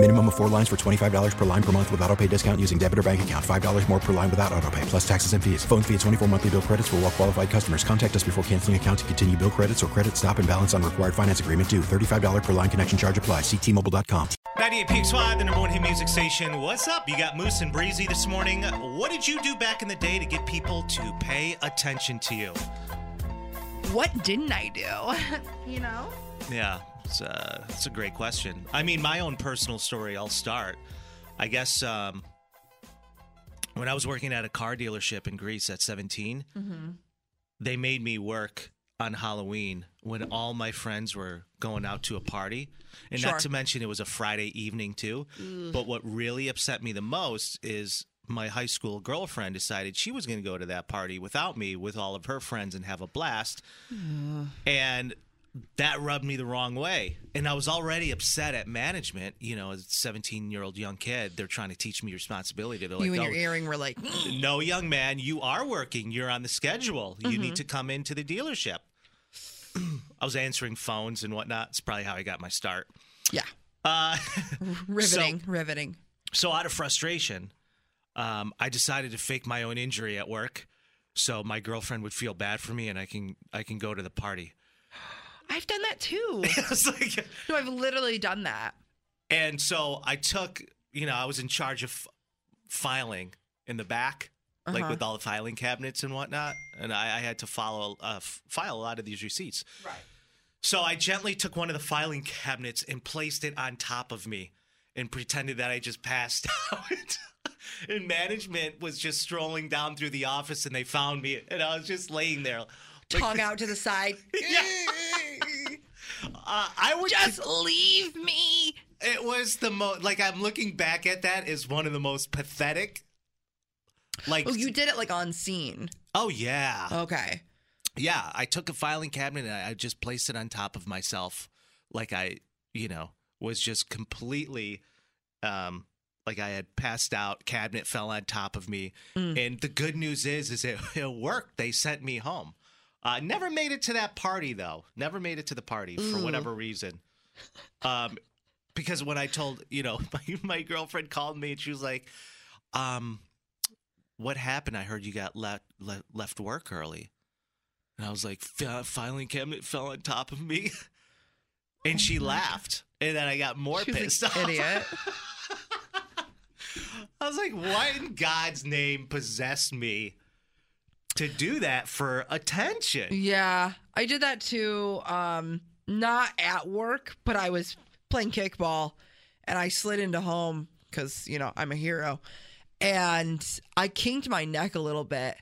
Minimum of four lines for $25 per line per month with auto pay discount using debit or bank account. $5 more per line without auto pay, plus taxes and fees. Phone fee at 24 monthly bill credits for all well qualified customers. Contact us before canceling account to continue bill credits or credit stop and balance on required finance agreement due. $35 per line connection charge apply. Ctmobile.com. 98 PXY, the number one hit music station. What's up? You got Moose and Breezy this morning. What did you do back in the day to get people to pay attention to you? What didn't I do? you know? Yeah, it's, uh, it's a great question. I mean, my own personal story, I'll start. I guess um, when I was working at a car dealership in Greece at 17, they made me work on Halloween when all my friends were going out to a party. And Sure. not to mention it was a Friday evening too. But what really upset me the most is my high school girlfriend decided she was going to go to that party without me with all of her friends and have a blast. And that rubbed me the wrong way. And I was already upset at management. You know, as a 17 year old young kid, they're trying to teach me responsibility. They're like, you and "Oh, your earring were like, no, young man, you are working. You're on the schedule. You Mm-hmm. need to come into the dealership. I was answering phones and whatnot. It's probably how I got my start. yeah, Uh, riveting, riveting. so, out of frustration, um, I decided to fake my own injury at work, so my girlfriend would feel bad for me, and I can I can go to the party. I've done that too. I was like, no, I've literally done that. And so I took, you know, I was in charge of f- filing in the back, like Uh-huh. with all the filing cabinets and whatnot. And I, I had to follow, uh, f- file a lot of these receipts. Right. So I gently took one of the filing cabinets and placed it on top of me and pretended that I just passed out. and management was just strolling down through the office and they found me and I was just laying there. Tongue out to the side. Uh, I would Just leave me. It was the most like I'm looking back at that is one of the most pathetic. Like Oh, you did it like on scene. oh yeah, Okay. yeah. I took a filing cabinet and I just placed it on top of myself, like I, you know, was just completely, um, like I had passed out. Cabinet fell on top of me, and the good news is, is it, it worked. They sent me home. Uh, never made it to that party though. Never made it to the party for whatever reason. Um, because when I told, you know, my, my girlfriend called me and she was like, um, what happened? I heard you got left, left, left work early. And I was like, "Fi- filing cabinet fell on top of me. And she laughed. And then I got more Oh She pissed like, off. idiot. I was like, what in God's name possessed me to do that for attention? Yeah, I did that too. Um, not at work, but I was playing kickball, and I slid into home because you know I'm a hero, and I kinked my neck a little bit,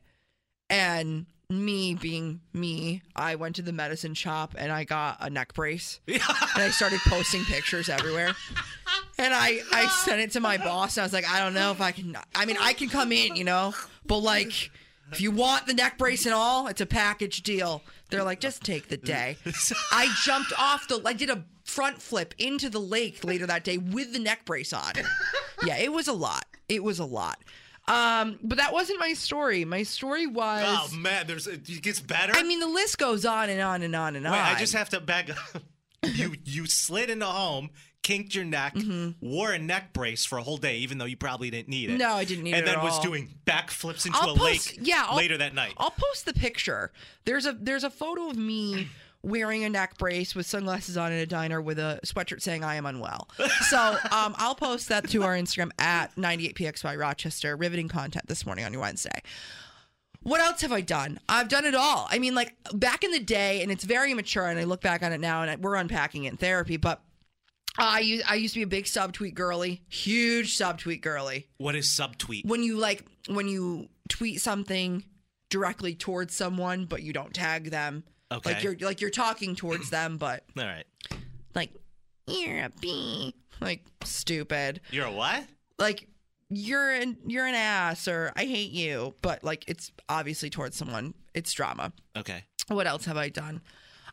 and me being me, I went to the medicine shop and I got a neck brace, and I started posting pictures everywhere. And I, I sent it to my boss. And I was like, I don't know if I can. I mean, I can come in, you know, but like, if you want the neck brace and all, it's a package deal. They're like, just take the day. I jumped off the. I did a front flip into the lake later that day with the neck brace on. Yeah, it was a lot. It was a lot. Um, but that wasn't my story. My story was. Oh man, there's it gets better. I mean, the list goes on and on and on and Wait, on. I just have to back up. you you slid into home, kinked your neck, wore a neck brace for a whole day, even though you probably didn't need it. Mm-hmm. No, I didn't need and it And then was all. doing backflips into I'll a post, lake yeah, I'll- later that night. I'll post the picture. There's a there's a photo of me wearing a neck brace with sunglasses on in a diner with a sweatshirt saying I am unwell. So um, I'll post that to our Instagram at 98pxy Rochester. Riveting content this morning on your Wednesday. What else have I done? I've done it all. I mean, like back in the day, and it's very mature, and I look back on it now, and we're unpacking it in therapy. But I used I used to be a big subtweet girly, huge subtweet girly what is subtweet? when you like when you tweet something directly towards someone but you don't tag them Okay. like you're like you're talking towards them but All right. like you're a bee like stupid You're a what? like you're an you're an ass or i hate you but like it's obviously towards someone it's drama Okay. what else have i done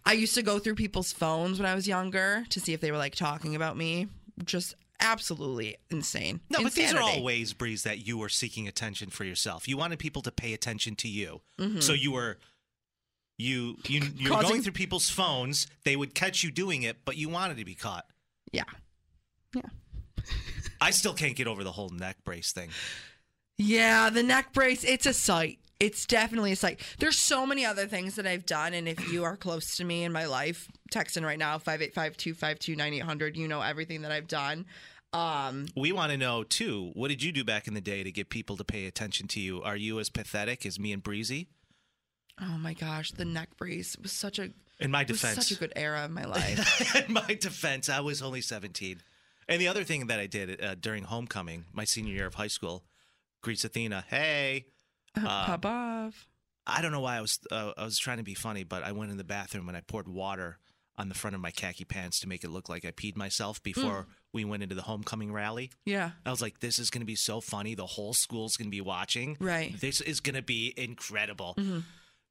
i used to go through people's phones when i was younger to see if they were like talking about me just absolutely insane. No, but these are all ways, Breeze, that you were seeking attention for yourself. You wanted people to pay attention to you, Mm-hmm. so you were. You you you're Causing- going through people's phones. They would catch you doing it, but you wanted to be caught. Yeah. Yeah. I still can't get over the whole neck brace thing. Yeah, the neck brace, it's a sight. It's definitely a sight. There's so many other things that I've done. And if you are close to me in my life, text in right now, 585 252 9800. You know everything that I've done. Um, We want to know too. What did you do back in the day to get people to pay attention to you? Are you as pathetic as me and Breezy? oh my gosh, the neck brace was such a In my defense, such a good era of my life. in my defense, I was only 17. And the other thing that I did uh, during homecoming, my senior year of high school, Greece Athena. Hey, Uh, um, pop off. I don't know why I was uh, I was trying to be funny, but I went in the bathroom and I poured water on the front of my khaki pants to make it look like I peed myself before mm. we went into the homecoming rally. Yeah. I was like, this is going to be so funny. The whole school's going to be watching. Right. This is going to be incredible. Mm-hmm.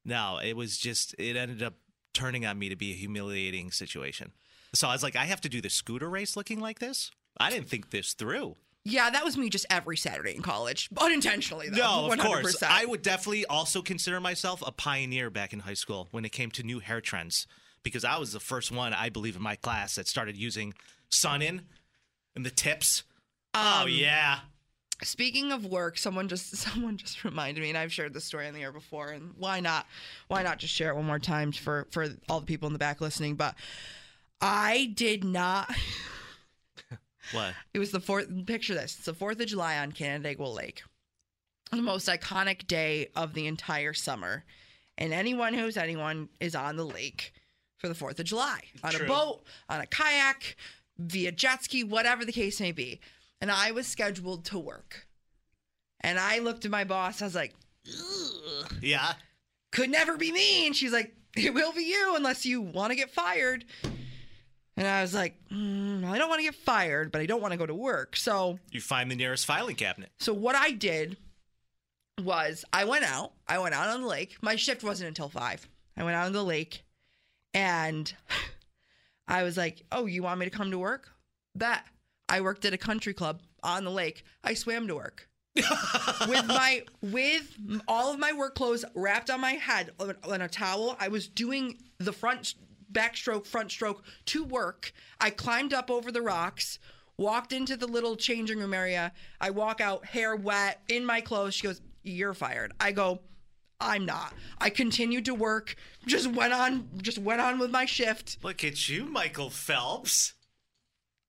No, it was just, it ended up turning on me to be a humiliating situation. So I was like, I have to do the scooter race looking like this? I didn't think this through. Yeah, that was me just every Saturday in college, unintentionally though. No, of 100%. course. I would definitely also consider myself a pioneer back in high school when it came to new hair trends because I was the first one, I believe, in my class that started using Sun-In and the tips. oh, um, yeah. Speaking of work, someone just someone just reminded me, and I've shared this story on the air before, and why not? Why not just share it one more time for for all the people in the back listening? But I did not. What? It was the fourth. Picture this: it's the Fourth of July on Canandaigua Lake, the most iconic day of the entire summer, and anyone who's anyone is on the lake for the Fourth of July on True. a boat, on a kayak, via jet ski, whatever the case may be. And I was scheduled to work, and I looked at my boss. I was like, Ugh, Yeah. "Could never be me." And she's like, "It will be you unless you want to get fired." And I was like, mm, I don't want to get fired, but I don't want to go to work. So You find the nearest filing cabinet. so what I did was I went out. I went out on the lake. My shift wasn't until five. I went out on the lake and I was like, Oh, you want me to come to work? Bet. I worked at a country club on the lake. I swam to work. with my with all of my work clothes wrapped on my head on a towel. I was doing the front backstroke, front stroke to work. I climbed up over the rocks, walked into the little changing room area. I walk out, hair wet, in my clothes. She goes, "You're fired." I go, "I'm not." I continued to work. Just went on, just went on with my shift. Look at you, Michael Phelps.